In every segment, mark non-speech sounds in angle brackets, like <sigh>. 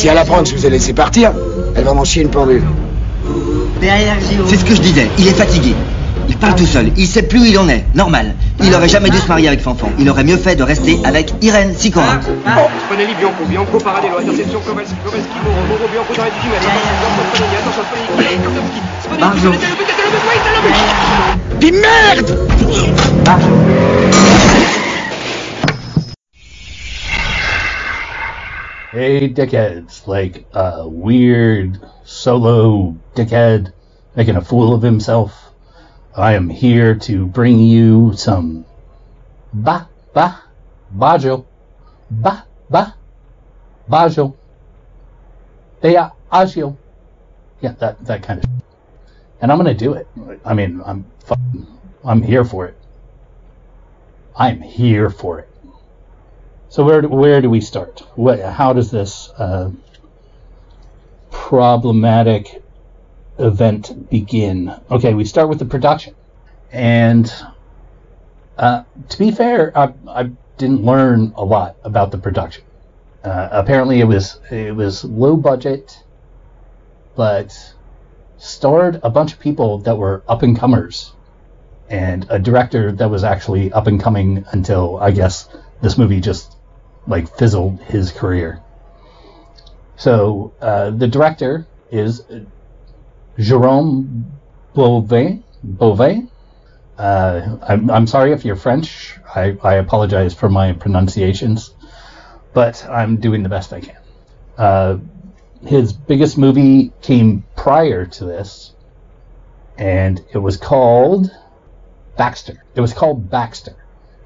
Si elle apprend que je vous ai laissé partir, elle va m'en chier une pendule. C'est ce que je disais, il est fatigué. Il parle tout seul, il sait plus où il en est, normal. Il aurait jamais dû se marier avec Fanfan. Il aurait mieux fait de rester avec Irène Sicora. Spinelli, Bianco, Bianco, Paradelo, interception, Kowalski, Kowalski, Moro, Moro, Bianco dans les 18 mètres. Attention, Spinelli, attention, Spinelli, Barjo. Spinelli, le but, le but, le Hey, dickheads, like a weird solo dickhead making a fool of himself. I am here to bring you some ba ba bajo ba ba bajo bea agio. Yeah, that that kind of. And I'm gonna do it. I mean, I'm fucking, I'm here for it. I'm here for it. So where do- where do we start? What how does this uh, problematic event begin? Okay, we start with the production, and uh, to be fair, I, I didn't learn a lot about the production. Uh, apparently, it was it was low budget, but starred a bunch of people that were up and comers, and a director that was actually up and coming until I guess this movie just like fizzled his career. So uh, the director is Jerome Beauvais. Beauvais. Uh, I'm, I'm sorry if you're French. I, I apologize for my pronunciations, but I'm doing the best I can. Uh, his biggest movie came prior to this, and it was called Baxter. It was called Baxter,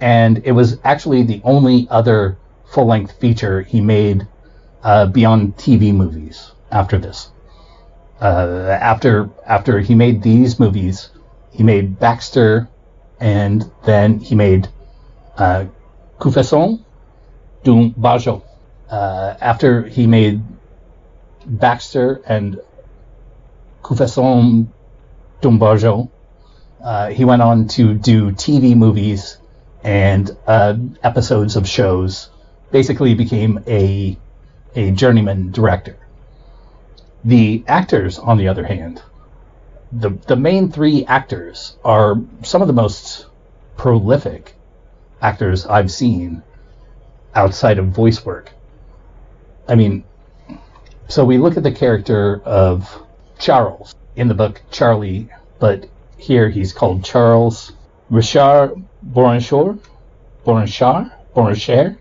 and it was actually the only other full-length feature he made uh, beyond TV movies after this. Uh, after after he made these movies, he made Baxter, and then he made uh, Confession d'un Barjo. Uh, after he made Baxter and Confession d'un Barjo, uh, he went on to do TV movies and uh, episodes of shows. Basically, became a a journeyman director. The actors, on the other hand, the the main three actors are some of the most prolific actors I've seen outside of voice work. I mean, so we look at the character of Charles in the book Charlie, but here he's called Charles Richard Borenchor, Borenchar, Borencher.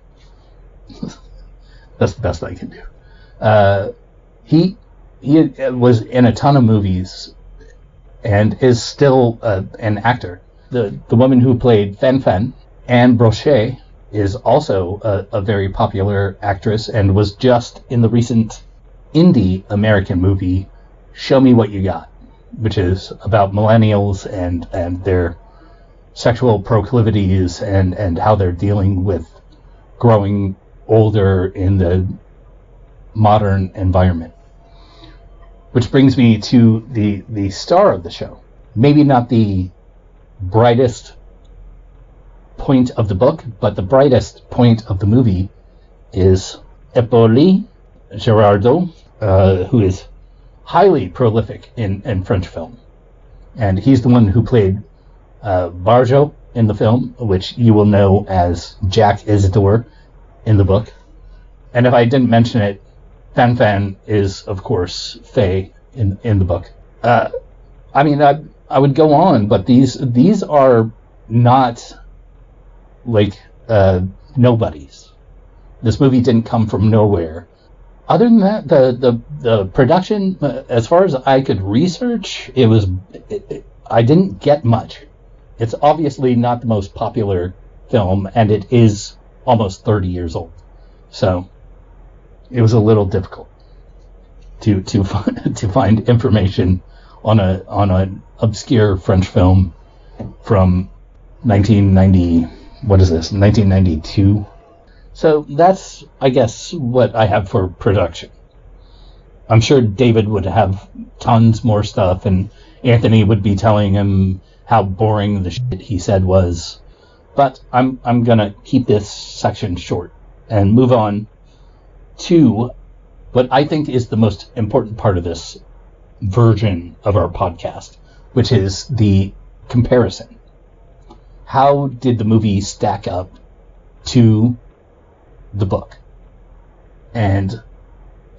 That's the best I can do. Uh, he he was in a ton of movies and is still uh, an actor. The the woman who played Fen Fen, Anne Brochet, is also a, a very popular actress and was just in the recent indie American movie Show Me What You Got, which is about millennials and and their sexual proclivities and and how they're dealing with growing older in the modern environment. Which brings me to the the star of the show. Maybe not the brightest point of the book, but the brightest point of the movie is Hippolyte Girardot, uh, who is highly prolific in, in French film. And he's the one who played uh, Barjo in the film, which you will know as Jack Isidore in the book. And if I didn't mention it, Fan Fan is, of course, Faye in, in the book. Uh, I mean, I, I would go on, but these these are not like uh, nobodies. This movie didn't come from nowhere. Other than that, the the, the production, uh, as far as I could research, it was it, it, I didn't get much. It's obviously not the most popular film, and it is almost 30 years old. So it was a little difficult to to <laughs> find, to find information on a on an obscure French film from 1990. What is this? 1992. So that's I guess what I have for production. I'm sure David would have tons more stuff, and Anthony would be telling him how boring the shit he said was. But I'm I'm gonna keep this section short and move on to what I think is the most important part of this version of our podcast, which is the comparison. How did the movie stack up to the book? And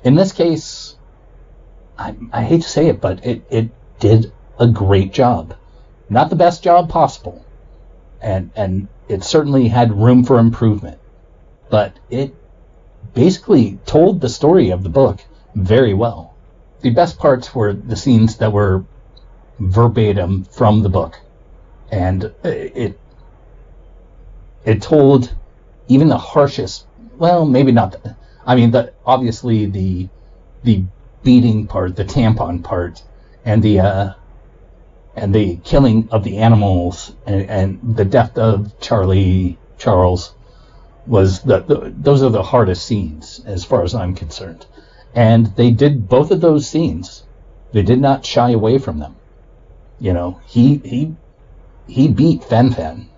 in this case, I, I hate to say it, but it, it did a great job. Not the best job possible. And, and it certainly had room for improvement. But it basically told the story of the book very well. The best parts were the scenes that were verbatim from the book. And it it told even the harshest well, maybe not the, I mean the obviously the the beating part, the tampon part, and the uh, and the killing of the animals and, and the death of Charlie Charles was the, the, those are the hardest scenes as far as I'm concerned. And they did both of those scenes. They did not shy away from them. You know, he he he beat Fen Fen,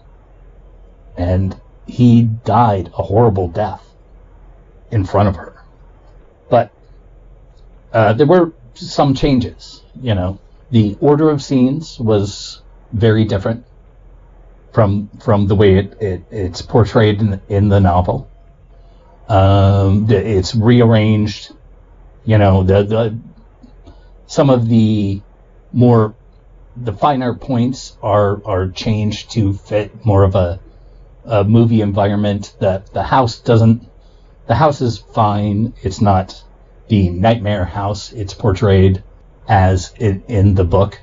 and he died a horrible death in front of her. But uh, there were some changes. You know, the order of scenes was very different from from the way it, it it's portrayed in the, in the novel. Um, it's rearranged. You know, the the some of the more the finer points are are changed to fit more of a, a movie environment. That the house doesn't. The house is fine. It's not the nightmare house it's portrayed as in, in the book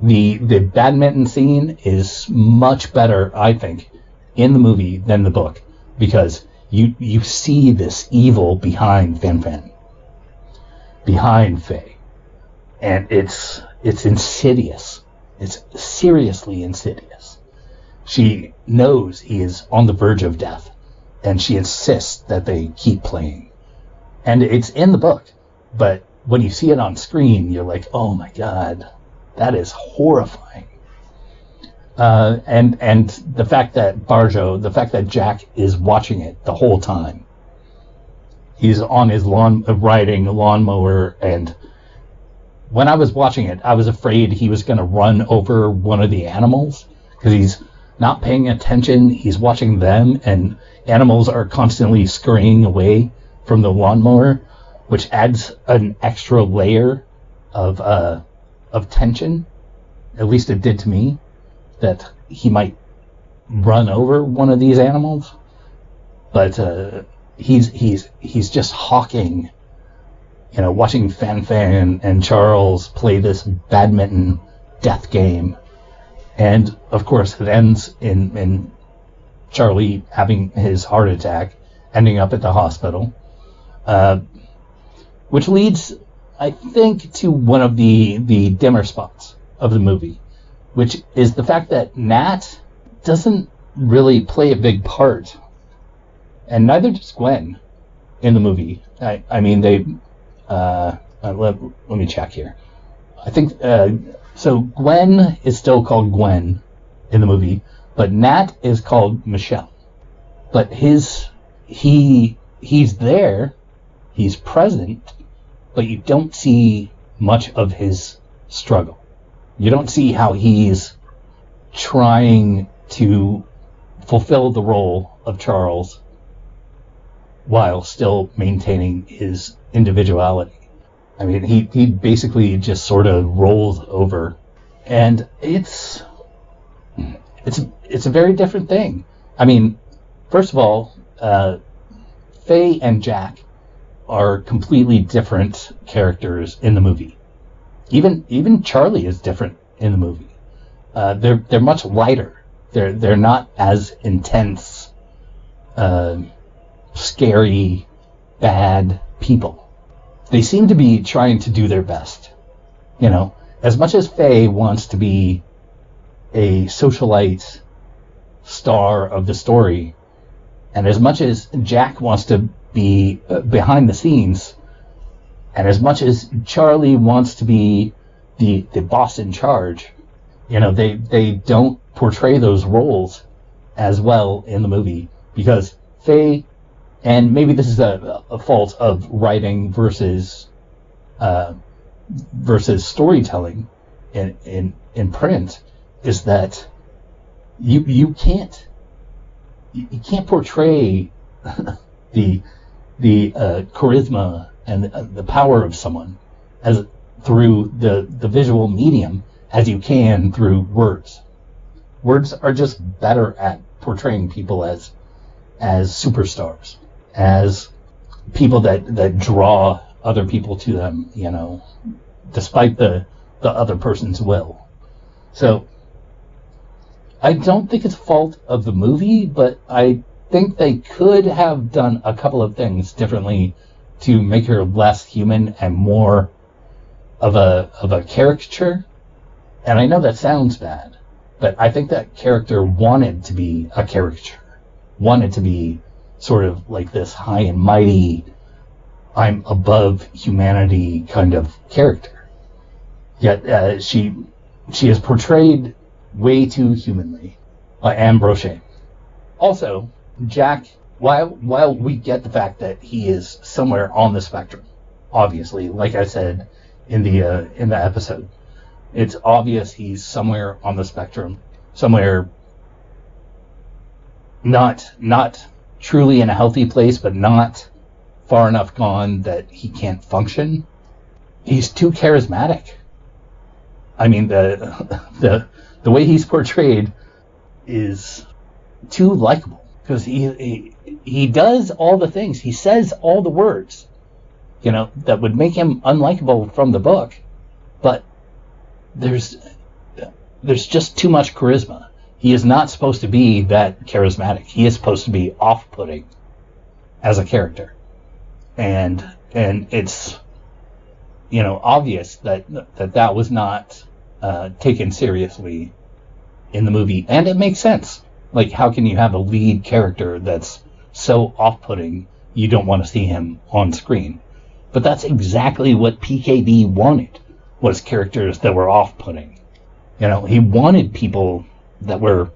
the the badminton scene is much better, I think, in the movie than the book because you you see this evil behind Fen Fen, behind Faye, and it's it's insidious. It's seriously insidious. She knows he is on the verge of death, and she insists that they keep playing. And it's in the book, but when you see it on screen, you're like, oh my god, that is horrifying. Uh, and and the fact that Barjo, the fact that Jack is watching it the whole time. He's on his lawn, uh, riding lawnmower, and when I was watching it, I was afraid he was going to run over one of the animals because he's not paying attention. He's watching them, and animals are constantly scurrying away from the lawnmower, which adds an extra layer of uh, of tension. At least it did to me that he might run over one of these animals. But uh, he's he's he's just hawking, you know, watching Fen Fen and Charles play this badminton death game, and of course it ends in in Charlie having his heart attack, ending up at the hospital, uh, which leads I think, to one of the the dimmer spots of the movie, which is the fact that Nat doesn't really play a big part, and neither does Gwen in the movie. I, I mean, they. Uh, uh, let, let me check here. I think uh, so. Gwen is still called Gwen in the movie, but Nat is called Michelle. But his he he's there, he's present, but you don't see much of his struggle. You don't see how he's trying to fulfill the role of Charles while still maintaining his individuality. I mean, he, he basically just sort of rolls over, and it's it's it's a very different thing. I mean, first of all, uh, Faye and Jack are completely different characters in the movie. Even even Charlie is different in the movie. Uh, they're they're much lighter. They're they're not as intense, uh, scary, bad people. They seem to be trying to do their best. You know, as much as Faye wants to be a socialite star of the story, and as much as Jack wants to be uh, behind the scenes. And as much as Charlie wants to be the the boss in charge, you know, they they don't portray those roles as well in the movie because Faye, and maybe this is a, a fault of writing versus uh, versus storytelling in, in in print, is that you you can't you, you can't portray <laughs> the the uh, charisma and the, the power of someone as through the the visual medium as you can through words. Words are just better at portraying people as as superstars, as people that that draw other people to them, you know, despite the the other person's will. So I don't think it's fault of the movie, but I think they could have done a couple of things differently to make her less human and more of a of a caricature. And I know that sounds bad, but I think that character wanted to be a caricature, wanted to be sort of like this high and mighty, I'm above humanity kind of character. Yet uh, she she is portrayed way too humanly by Anne. Also, Jack, while while we get the fact that he is somewhere on the spectrum, obviously, like I said in the uh, in the episode, it's obvious he's somewhere on the spectrum, somewhere not not truly in a healthy place, but not far enough gone that he can't function. He's too charismatic. I mean the <laughs> the the way he's portrayed is too likable because he, he he does all the things. He says all the words, you know, that would make him unlikable from the book, but there's there's just too much charisma. He is not supposed to be that charismatic. He is supposed to be off-putting as a character, and and it's you know obvious that that that was not uh, taken seriously in the movie, and it makes sense. Like, how can you have a lead character that's so off-putting you don't want to see him on screen? But that's exactly what PKD wanted was characters that were off-putting. You know, he wanted people that were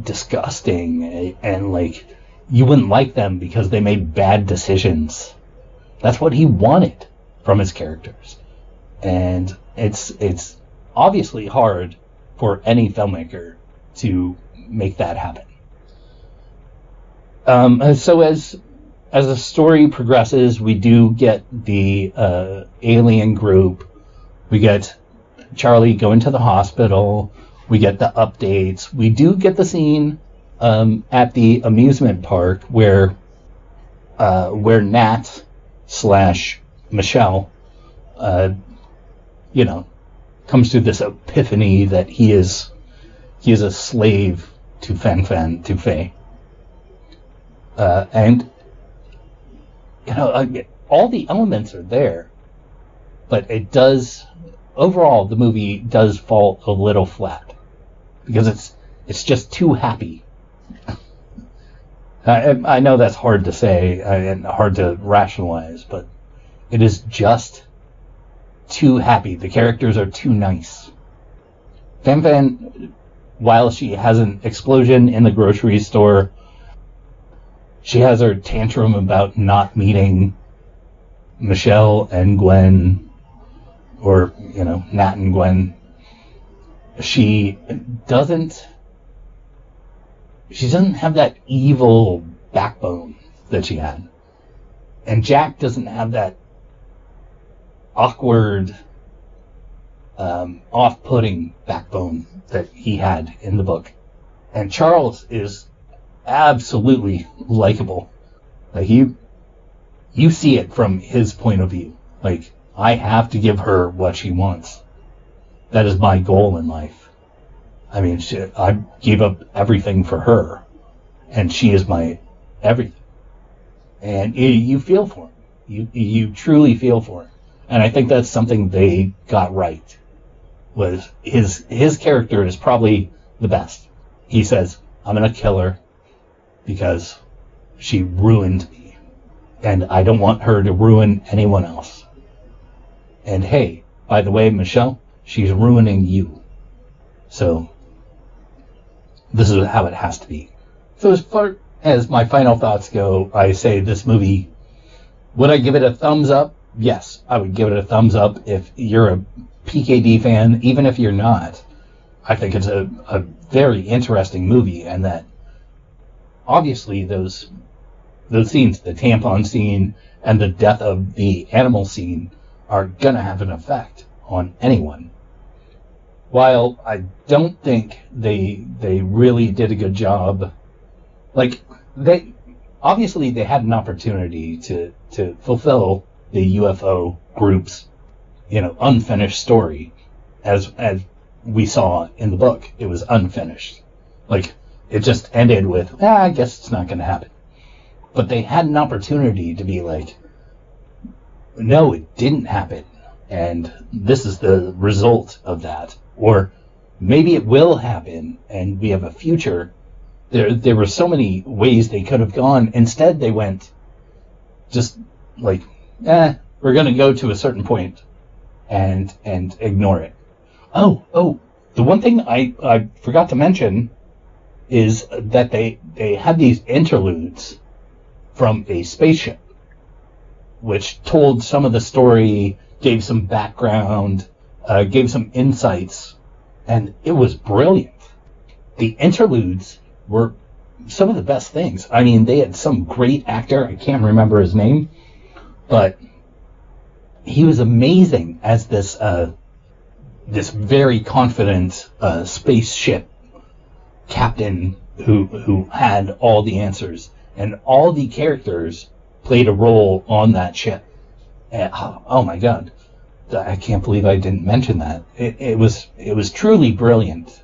disgusting and like you wouldn't like them because they made bad decisions. That's what he wanted from his characters. And it's it's obviously hard for any filmmaker to make that happen. Um, so as as the story progresses, we do get the uh, alien group. We get Charlie going to the hospital. We get the updates. We do get the scene um, at the amusement park where uh, where Nat slash Michelle, uh, you know, comes to this epiphany that he is he is a slave to Fen Fen to Faye, uh, and you know uh, all the elements are there, but it does overall the movie does fall a little flat because it's it's just too happy. <laughs> I, I know that's hard to say and hard to rationalize, but it is just too happy. The characters are too nice. Fan Fan, while she has an explosion in the grocery store, she has her tantrum about not meeting Michelle and Gwen, or, you know, Nat and Gwen. She doesn't. She doesn't have that evil backbone that she had. And Jack doesn't have that awkward, um, off-putting backbone that he had in the book. And Charles is absolutely likable. Like you, you see it from his point of view. Like I have to give her what she wants. That is my goal in life. I mean, she, I gave up everything for her, and she is my everything. And you, you feel for him. You you truly feel for him and I think that's something they got right. Was his his character is probably the best. He says, "I'm gonna kill her because she ruined me, and I don't want her to ruin anyone else." And hey, by the way, Michelle, she's ruining you. So this is how it has to be. So as far as my final thoughts go, I say this movie. Would I give it a thumbs up? Yes, I would give it a thumbs up if you're a PKD fan, even if you're not. I think it's a, a very interesting movie, and that obviously those those scenes, the tampon scene and the death of the animal scene, are gonna have an effect on anyone. While I don't think they they really did a good job, like they obviously they had an opportunity to to fulfill the UFO group's you know unfinished story, as as we saw in the book. It was unfinished, like it just ended with ah, I guess it's not going to happen. But they had an opportunity to be like, no, it didn't happen, and this is the result of that, or maybe it will happen, and we have a future there there were so many ways they could have gone. Instead, they went just like, eh, we're going to go to a certain point and and ignore it. Oh, oh, the one thing I I forgot to mention is that they they had these interludes from a spaceship, which told some of the story, gave some background, uh, gave some insights, and it was brilliant. The interludes were some of the best things. I mean, they had some great actor. I can't remember his name, but he was amazing as this uh, this very confident uh, spaceship captain who who had all the answers, and all the characters played a role on that ship. And, oh, oh my god, I can't believe I didn't mention that. It, it was it was truly brilliant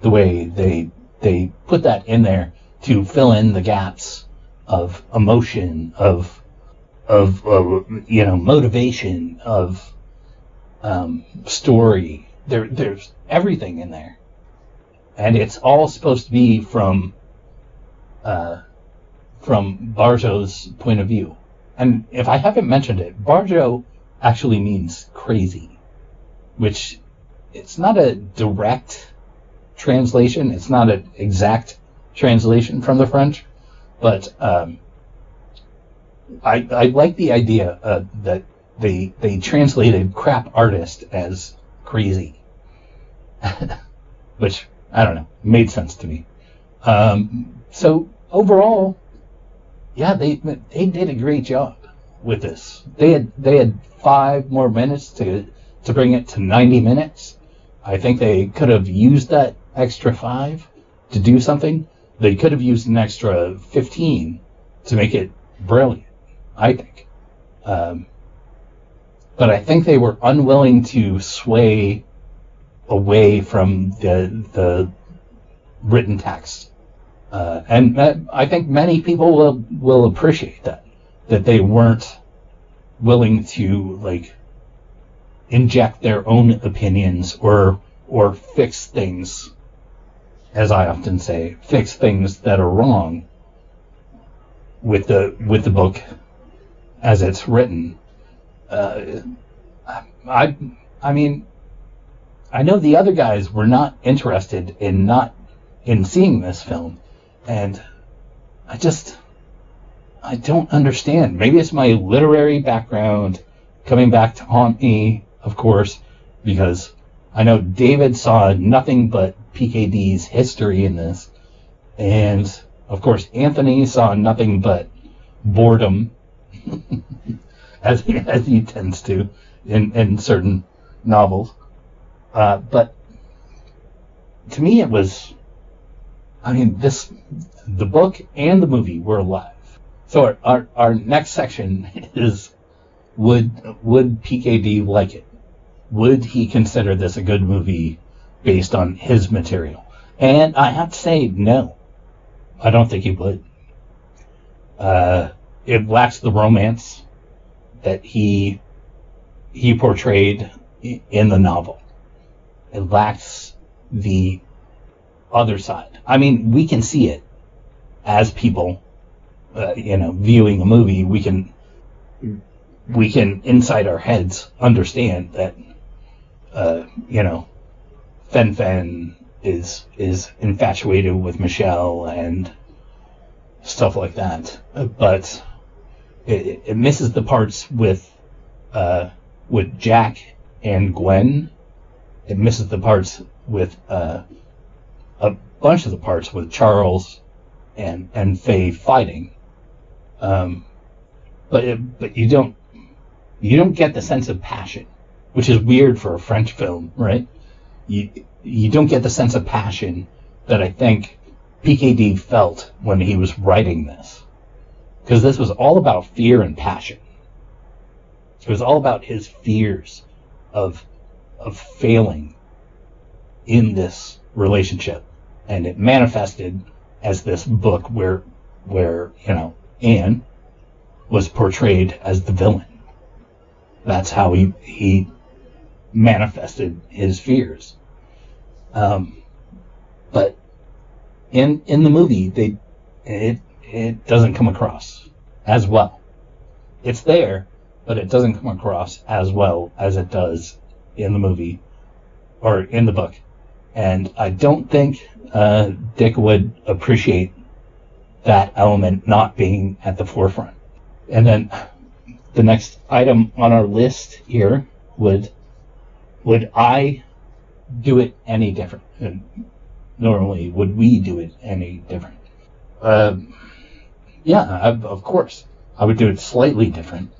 the way they they put that in there to fill in the gaps of emotion, of of uh, you know motivation, of um, story. There, there's everything in there, and it's all supposed to be from uh, from Barjo's point of view. And if I haven't mentioned it, Barjo actually means crazy, which it's not a direct translation. It's not an exact translation from the French, but um, I, I like the idea uh, that they they translated crap artist as crazy, <laughs> which I don't know made sense to me. Um, so overall, yeah, they they did a great job with this. They had they had five more minutes to to bring it to 90 minutes. I think they could have used that extra five to do something, they could have used an extra 15 to make it brilliant, I think. Um, but I think they were unwilling to sway away from the, the written text. Uh, and I think many people will, will appreciate that, that they weren't willing to, like, inject their own opinions or, or fix things as I often say, fix things that are wrong with the with the book as it's written. Uh, I I mean, I know the other guys were not interested in not in seeing this film, and I just I don't understand. Maybe it's my literary background coming back to haunt me, of course, because I know David saw nothing but PKD's history in this. And of course, Anthony saw nothing but boredom, <laughs> as he, as he tends to in, in certain novels. Uh, but to me, it was, I mean, this, the book and the movie were alive. So our, our, our next section <laughs> is, would, would PKD like it? Would he consider this a good movie based on his material. And I have to say, no, I don't think he would. Uh, it lacks the romance that he he portrayed in the novel. It lacks the other side. I mean, we can see it as people, uh, you know, viewing a movie. We can we can inside our heads understand that, uh, you know, Fen Fen is is infatuated with Michelle and stuff like that. But it, it misses the parts with uh, with Jack and Gwen. It misses the parts with uh, a bunch of the parts with Charles and and Faye fighting. Um, but it, but you don't you don't get the sense of passion, which is weird for a French film, right? You you don't get the sense of passion that I think PKD felt when he was writing this, because this was all about fear and passion. It was all about his fears of of failing in this relationship, and it manifested as this book where where you know Anne was portrayed as the villain. That's how he he manifested his fears. Um, but in in the movie, they it it doesn't come across as well. It's there, but it doesn't come across as well as it does in the movie or in the book. And I don't think uh, Dick would appreciate that element not being at the forefront. And then the next item on our list here would would I do it any different? And normally, would we do it any different? Um, yeah, I, of course, I would do it slightly different.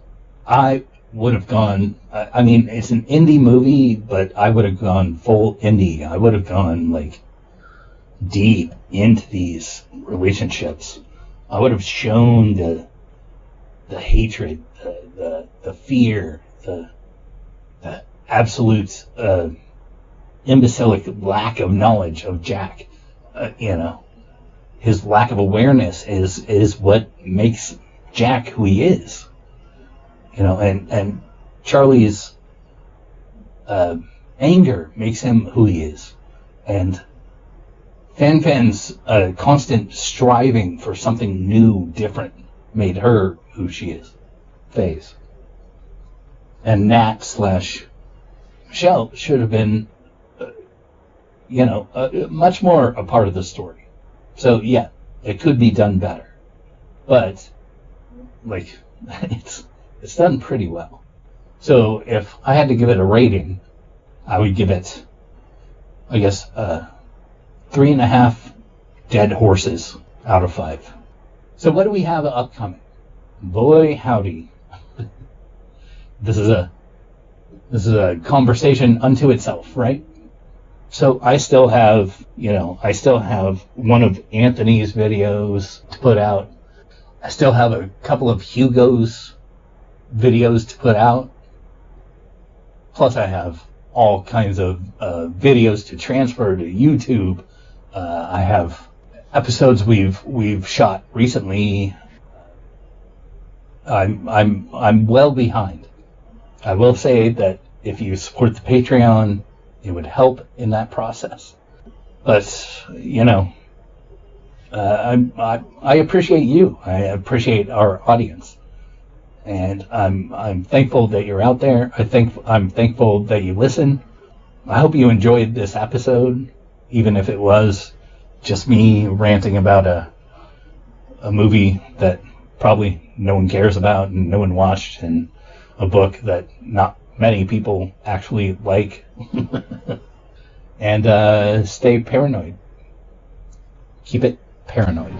I would have gone. I, mean, it's an indie movie, but I would have gone full indie. I would have gone like deep into these relationships. I would have shown the the hatred, the the, the fear, the the absolute uh, imbecilic lack of knowledge of Jack. Uh, you know, his lack of awareness is is what makes Jack who he is. You know, and and Charlie's uh, anger makes him who he is, and Fan Fan's uh, constant striving for something new, different, made her who she is. Phase. And Nat slash Michelle should have been, uh, you know, uh, much more a part of the story. So yeah, it could be done better, but like <laughs> it's it's done pretty well. So if I had to give it a rating, I would give it, I guess, uh, three and a half dead horses out of five. So what do we have upcoming? Boy, howdy. <laughs> this is a this is a conversation unto itself, right? So I still have, you know, I still have one of Anthony's videos to put out. I still have a couple of Hugo's videos to put out. Plus, I have all kinds of uh, videos to transfer to YouTube. Uh, I have episodes we've we've shot recently. I'm I'm I'm well behind. I will say that if you support the Patreon, it would help in that process. But you know, uh, I, I I appreciate you. I appreciate our audience, and I'm I'm thankful that you're out there. I think I'm thankful that you listen. I hope you enjoyed this episode, even if it was just me ranting about a a movie that probably no one cares about and no one watched, and a book that not many people actually like. <laughs> and uh, stay paranoid. Keep it paranoid.